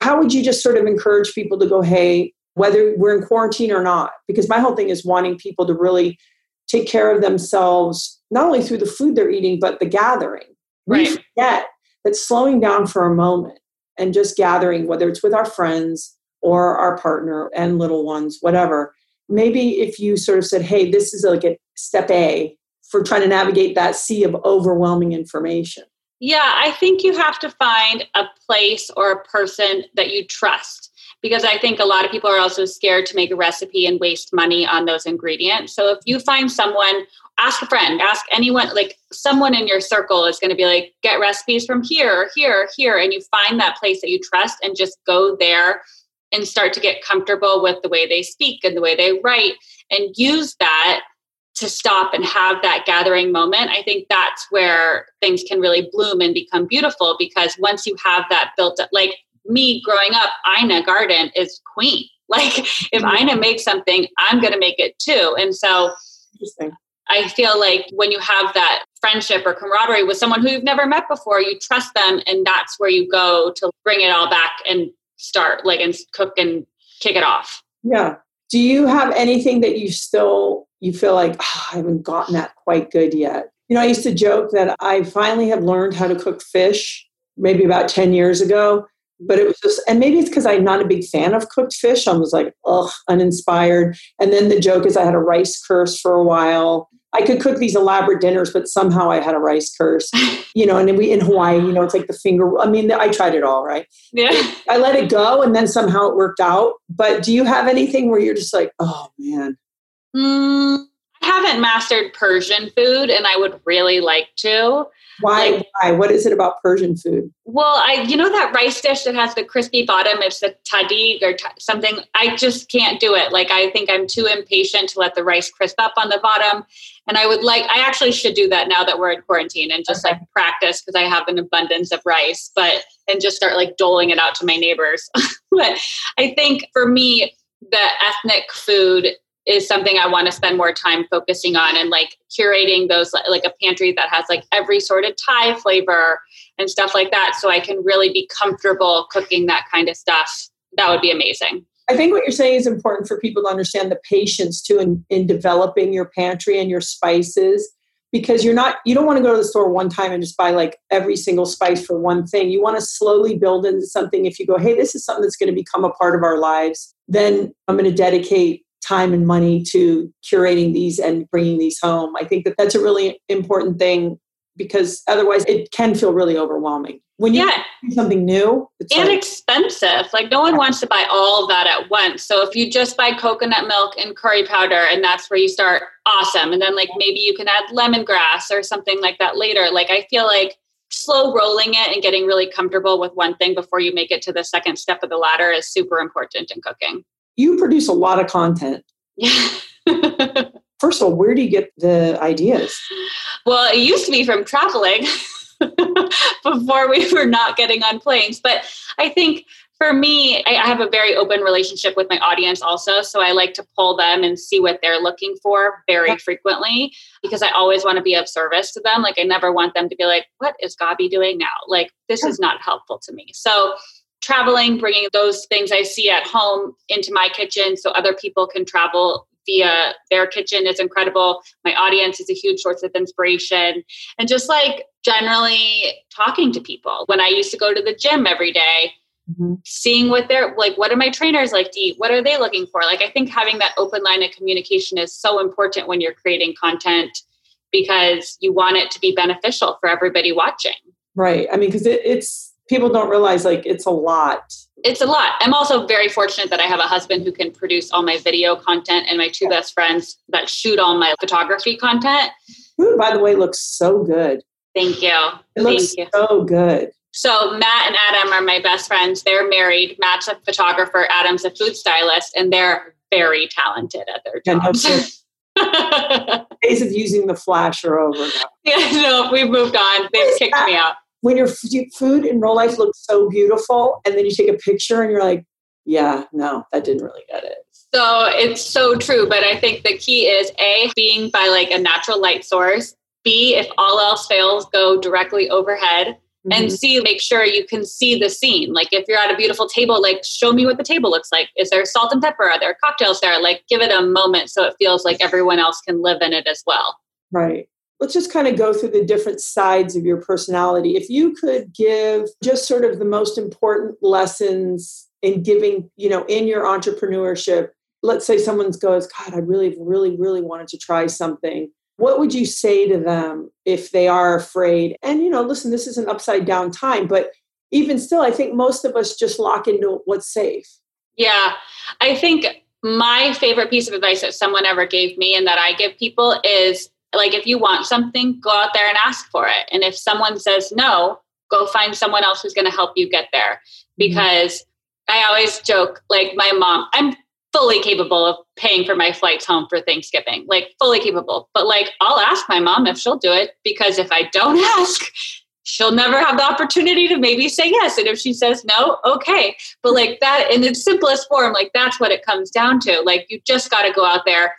How would you just sort of encourage people to go, hey, whether we're in quarantine or not? Because my whole thing is wanting people to really take care of themselves, not only through the food they're eating, but the gathering. Right. We forget that slowing down for a moment and just gathering, whether it's with our friends or our partner and little ones, whatever. Maybe if you sort of said, hey, this is like a step A for trying to navigate that sea of overwhelming information. Yeah, I think you have to find a place or a person that you trust because I think a lot of people are also scared to make a recipe and waste money on those ingredients. So if you find someone, ask a friend, ask anyone, like someone in your circle is going to be like, get recipes from here, here, here, and you find that place that you trust and just go there and start to get comfortable with the way they speak and the way they write and use that to stop and have that gathering moment, I think that's where things can really bloom and become beautiful because once you have that built up, like me growing up, Ina Garten is queen. <laughs> Like if Ina makes something, I'm going to make it too. And so I feel like when you have that friendship or camaraderie with someone who you've never met before, you trust them, and that's where you go to bring it all back and start like and cook and kick it off. Yeah. Do you have anything that you still you feel like "Ah, I haven't gotten that quite good yet? You know, I used to joke that I finally have learned how to cook fish maybe about 10 years ago, but it was just and maybe it's because I'm not a big fan of cooked fish. I was like, ugh, uninspired. And then the joke is I had a rice curse for a while. I could cook these elaborate dinners, but somehow I had a rice curse. <laughs> You know, and then we in Hawaii, you know, it's like the finger. I mean, I tried it all, right? Yeah. I let it go and then somehow it worked out. But do you have anything where you're just like, oh man, Mm, I haven't mastered Persian food and I would really like to. Why? Like- why? What is it about Persian food? Well, I you know that rice dish that has the crispy bottom, it's the tahdig or ta- something. I just can't do it. Like I think I'm too impatient to let the rice crisp up on the bottom. And I would like I actually should do that now that we're in quarantine and just Okay. like practice because I have an abundance of rice, but and just start like doling it out to my neighbors. <laughs> but I think for me, the ethnic food is something I want to spend more time focusing on and like curating those like- a pantry that has like every sort of Thai flavor and stuff like that so I can really be comfortable cooking that kind of stuff. That would be amazing. I think what you're saying is important for people to understand the patience too in, in developing your pantry and your spices because you're not you don't want to go to the store one time and just buy like every single spice for one thing. You want to slowly build into something. If you go, hey, this is something that's going to become a part of our lives, then I'm going to dedicate time and money to curating these and bringing these home. I think that that's a really important thing because otherwise it can feel really overwhelming. When you Yeah, do something new, it's and like, expensive. Like no one wants to buy all of that at once. So if you just buy coconut milk and curry powder and that's where you start, awesome. And then like maybe you can add lemongrass or something like that later. Like I feel like slow rolling it and getting really comfortable with one thing before you make it to the second step of the ladder is super important in cooking. You produce a lot of content. <laughs> First of all, where do you get the ideas? well, it used to be from traveling <laughs> before we were not getting on planes. But I think for me, I I have a very open relationship with my audience also. So I like to pull them and see what they're looking for very frequently because I always want to be of service to them. Like I never want them to be like, what is Gaby doing now? Like this is not helpful to me. So traveling, bringing those things I see at home into my kitchen so other people can travel via their kitchen is incredible. My audience is a huge source of inspiration. And just like generally talking to people. When I used to go to the gym every day, Mhm. seeing what they're like, what are my trainers like to eat? What are they looking for? Like, I think having that open line of communication is so important when you're creating content because you want it to be beneficial for everybody watching. Right. I mean, because it, it's people don't realize like it's a lot. It's a lot. I'm also very fortunate that I have a husband who can produce all my video content and my two best friends that shoot all my photography content. Food, by the way, looks so good. Thank you. It Thank looks you. so good. So Matt and Adam are my best friends. They're married. Matt's a photographer, Adam's a food stylist, and they're very talented at their Yeah, no jobs. <laughs> Days of using the flash are over now. yeah, no, we've moved on. They've kicked me out. When your food in real life looks so beautiful, and then you take a picture and you're like, yeah, no, that didn't really get it. So it's so true. But I think the key is A, being by like a natural light source. B, if all else fails, go directly overhead. And Mhm. C, make sure you can see the scene. Like if you're at a beautiful table, like show me what the table looks like. Is there salt and pepper? Are there cocktails there? Like give it a moment so it feels like everyone else can live in it as well. Right. Let's just kind of go through the different sides of your personality. If you could give just sort of the most important lessons in giving, you know, in your entrepreneurship, let's say someone goes, God, I really, really, really wanted to try something. What would you say to them if they are afraid? And, you know, listen, this is an upside down time, but even still, I think most of us just lock into what's safe. Yeah. I think my favorite piece of advice that someone ever gave me and that I give people is like if you want something, go out there and ask for it. And if someone says no, go find someone else who's going to help you get there. Mm-hmm. Because I always joke, like my mom, I'm fully capable of paying for my flights home for Thanksgiving, like fully capable. But like I'll ask my mom if she'll do it because if I don't <laughs> ask, she'll never have the opportunity to maybe say yes. And if she says no, okay. But like that in its simplest form, like that's what it comes down to. Like you just got to go out there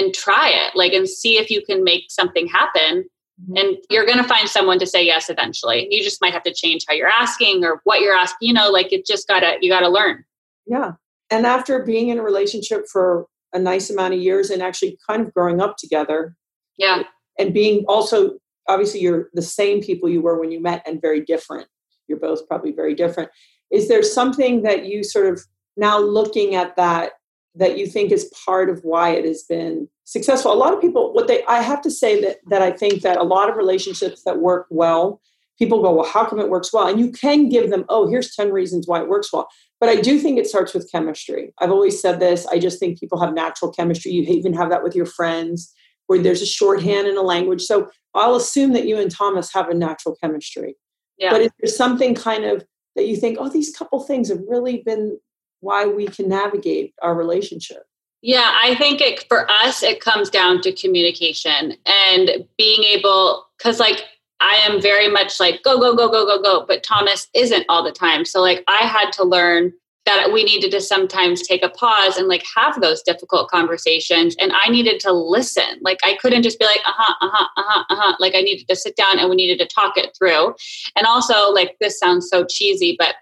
and try it, like and see if you can make something happen. Mm-hmm. And you're going to find someone to say yes eventually. You just might have to change how you're asking or what you're asking. You know, like it just gotta you gotta learn. Yeah. And after being in a relationship for a nice amount of years and actually kind of growing up together Yeah, and being also, obviously, you're the same people you were when you met and very different. You're both probably very different. Is there something that you sort of now looking at that that you think is part of why it has been successful? A lot of people, what they, I have to say that that I think that a lot of relationships that work well, people go, well, how come it works well? And you can give them, oh, here's 10 reasons why it works well. But I do think it starts with chemistry. I've always said this. I just think people have natural chemistry. You even have that with your friends, where there's a shorthand in a language. So I'll assume that you and Thomas have a natural chemistry. yeah. But is there something kind of that you think, oh, these couple things have really been why we can navigate our relationship? Yeah, I think it for us it comes down to communication and being able cuz like I am very much like go go go go go go but Thomas isn't all the time. So like I had to learn that we needed to sometimes take a pause and like have those difficult conversations and I needed to listen. Like I couldn't just be like uh-huh uh-huh uh-huh uh-huh like I needed to sit down and we needed to talk it through. And also like this sounds so cheesy but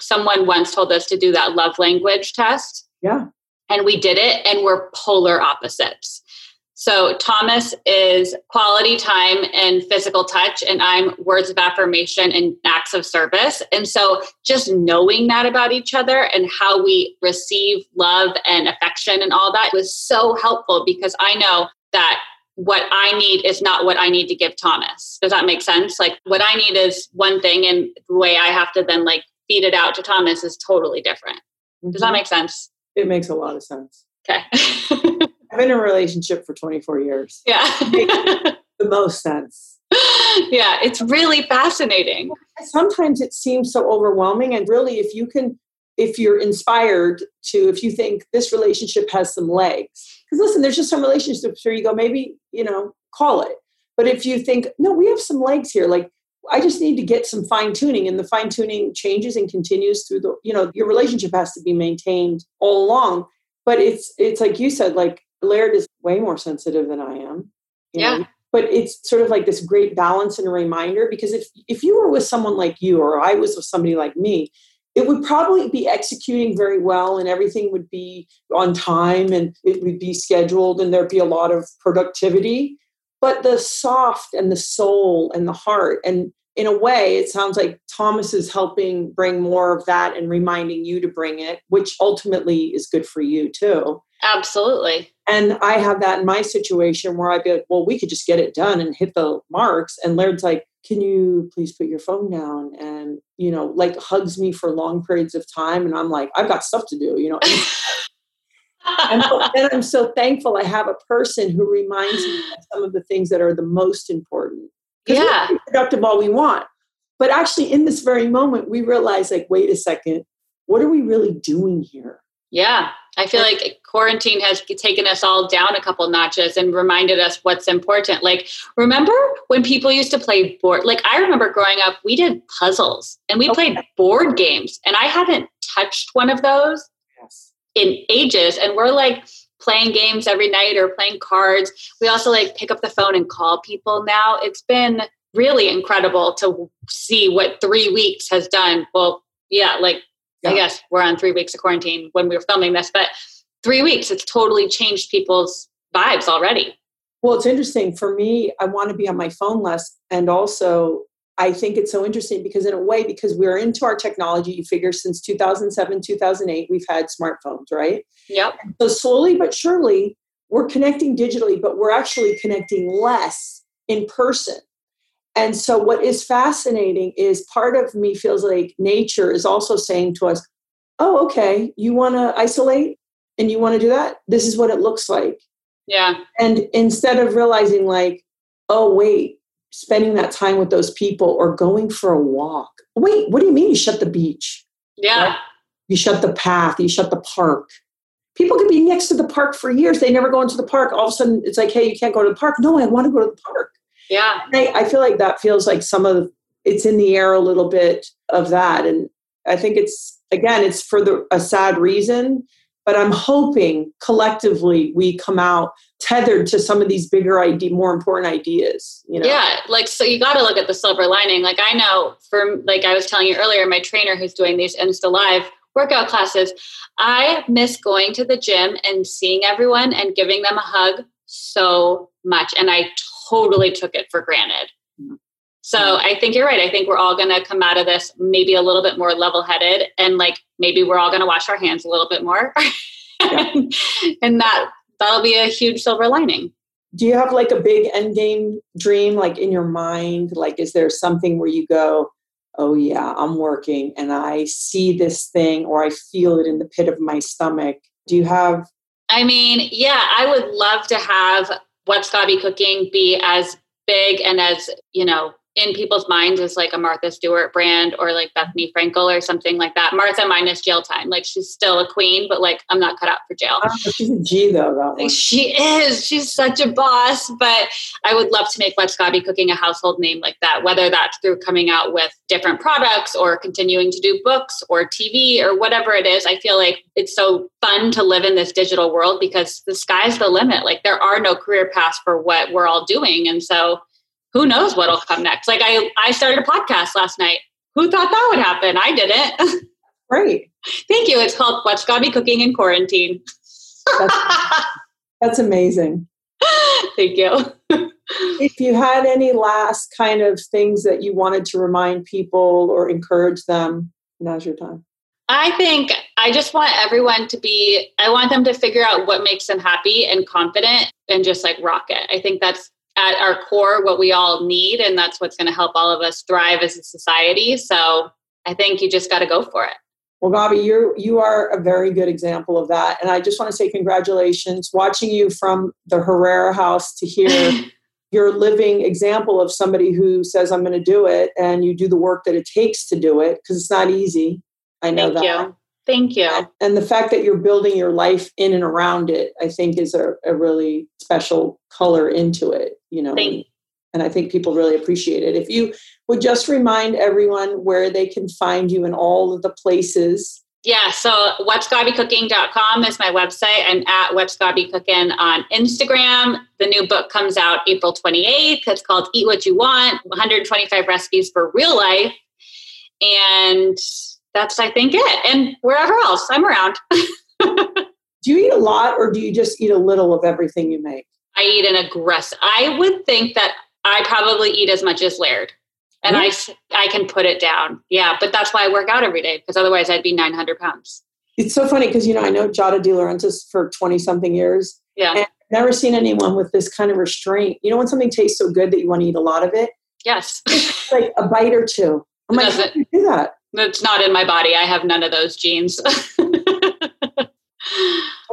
someone once told us to do that love language test Yeah. and we did it and we're polar opposites so thomas is quality time and physical touch and i'm words of affirmation and acts of service and so just knowing that about each other and how we receive love and affection and all that was so helpful because i know that what I need is not what I need to give Thomas. Does that make sense? Like what I need is one thing and the way I have to then like feed it out to Thomas is totally different. Does that mm-hmm. make sense? It makes a lot of sense. Okay. <laughs> I've been in a relationship for 24 years. yeah. <laughs> The most sense. yeah, it's really fascinating. Sometimes it seems so overwhelming. And really, if you can, if you're inspired to, if you think this relationship has some legs, because listen, there's just some relationships where you go, maybe, you know, call it. But if you think, no, we have some legs here, like I just need to get some fine tuning, and the fine tuning changes and continues through the, you know, your relationship has to be maintained all along. But it's it's like you said, like Laird is way more sensitive than I am. Yeah. know? But it's sort of like this great balance and a reminder because if if you were with someone like you or I was with somebody like me, it would probably be executing very well and everything would be on time and it would be scheduled and there'd be a lot of productivity but the soft and the soul and the heart and in a way it sounds like thomas is helping bring more of that and reminding you to bring it which ultimately is good for you too. Absolutely. and i have that in my situation where i'd be like well we could just get it done and hit the marks and laird's like can you please put your phone down and you know like hugs me for long periods of time? And i'm like i've got stuff to do you know <laughs> and, and i'm so thankful i have a person who reminds me of some of the things that are the most important Yeah. can be productive all we want but actually in this very moment we realize like wait a second what are we really doing here Yeah. I feel like quarantine has taken us all down a couple notches and reminded us what's important. Like, remember when people used to play board? Like, I remember growing up, we did puzzles and we played board games, and I haven't touched one of those in ages. And we're like playing games every night or playing cards. We also like pick up the phone and call people now. It's been really incredible to see what three weeks has done. Well, yeah, like I guess we're on three weeks of quarantine when we were filming this, but three weeks, it's totally changed people's vibes already. Well, it's interesting for me. I want to be on my phone less, and also I think it's so interesting because, in a way, because we're into our technology, you figure since 2007, 2008, we've had smartphones, right? Yep. So slowly but surely, we're connecting digitally, but we're actually connecting less in person. And so, what is fascinating is part of me feels like nature is also saying to us, Oh, okay, you want to isolate and you want to do that? This is what it looks like. Yeah. And instead of realizing, like, oh, wait, spending that time with those people or going for a walk. Wait, what do you mean you shut the beach? Yeah. Right. You shut the path, you shut the park. People could be next to the park for years. They never go into the park. All of a sudden, it's like, hey, you can't go to the park. No, I want to go to the park. Yeah. I, I feel like that feels like some of it's in the air a little bit of that. And I think it's, again, it's for the, a sad reason, but I'm hoping collectively we come out tethered to some of these bigger idea, more important ideas. You know? Yeah, like so you got to look at the silver lining. Like I know from like I was telling you earlier, my trainer who's doing these Insta live workout classes, I miss going to the gym and seeing everyone and giving them a hug so much, and I totally took it for granted. So I think you're right. I think we're all going to come out of this maybe a little bit more level headed, and like maybe we're all going to wash our hands a little bit more, <laughs> and that that'll be a huge silver lining. Do you have like a big end game dream, like in your mind? Like, is there something where you go, oh, yeah, I'm working and I see this thing or I feel it in the pit of my stomach? Do you have, I mean, yeah, I would love to have What's Gaby Cooking be as big and as, you know, in people's minds as like a Martha Stewart brand or like Bethenny Frankel or something like that. Martha minus jail time. Like she's still a queen, but like I'm not cut out for jail. oh, she's a G though, that one. Like, she is. She's such a boss. But I would love to make Let's Gaby Cooking a household name like that, whether that's through coming out with different products or continuing to do books or TV or whatever it is. I feel like it's so fun to live in this digital world because the sky's the limit. Like there are no career paths for what we're all doing. And so who knows what'll come next? Like I, I started a podcast last night. Who thought that would happen? I didn't. <laughs> Great. Thank you. It's called What's Gaby Cooking in Quarantine. That's, <laughs> that's amazing. Thank you. If you had any last kind of things that you wanted to remind people or encourage them, now's your time. I think I just want everyone to be, I want them to figure out what makes them happy and confident and just like rock it. I think that's at our core what we all need. And that's what's going to help all of us thrive as a society. So I think you just got to go for it. Well, Gaby, you you are a very good example of that, and I just want to say congratulations. Watching you from the Herrera house to here, <laughs> you're living example of somebody who says, "I'm going to do it," and you do the work that it takes to do it because it's not easy. I know Thank that. you. Thank you. And the fact that you're building your life in and around it, I think, is a, a really special color into it. You know, Thank and I think people really appreciate it. If you would just remind everyone where they can find you in all of the places. Yeah, so whatsgabycooking.com is my website. I'm at What's Gaby Cooking on Instagram. The new book comes out April 28th. It's called Eat What You Want 125 Recipes for Real Life. And that's, I think, it. And wherever else, I'm around. <laughs> Do you eat a lot or do you just eat a little of everything you make? I eat an aggressive, I would think that I probably eat as much as Laird. And I I can put it down. Yeah, but that's why I work out every day because otherwise I'd be 900 pounds. It's so funny because, you know, I know Giada De Laurentiis for 20 something years. Yeah. And I've never seen anyone with this kind of restraint. You know, when something tastes so good that you want to eat a lot of it, Yes. like a bite or two. I'm like, Does how it? do you do that? That's not in my body. I have none of those genes. <laughs>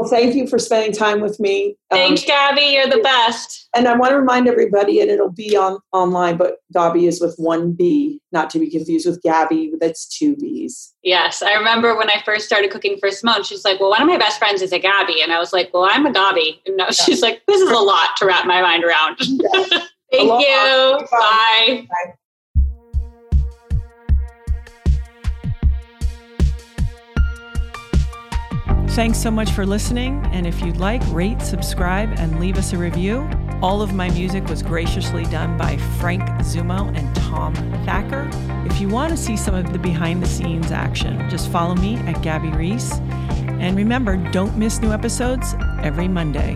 Well, thank you for spending time with me. Um, Thanks, Gabby. You're the best. and I want to remind everybody, and it'll be on online, but Gaby is with one B, not to be confused with Gabby. That's two B's. Yes. I remember when I first started cooking for Simone, she's like, Well, one of my best friends is a Gabby. And I was like, Well, I'm a Gaby. And no, <laughs> she's like, This is a lot to wrap my mind around. <laughs> Thank Aloha. you. Bye. Thanks so much for listening. And if you'd like, rate, subscribe, and leave us a review. All of my music was graciously done by Frank Zumo and Tom Thacker. If you want to see some of the behind the scenes action, just follow me at Gabby Reece. And remember, don't miss new episodes every Monday.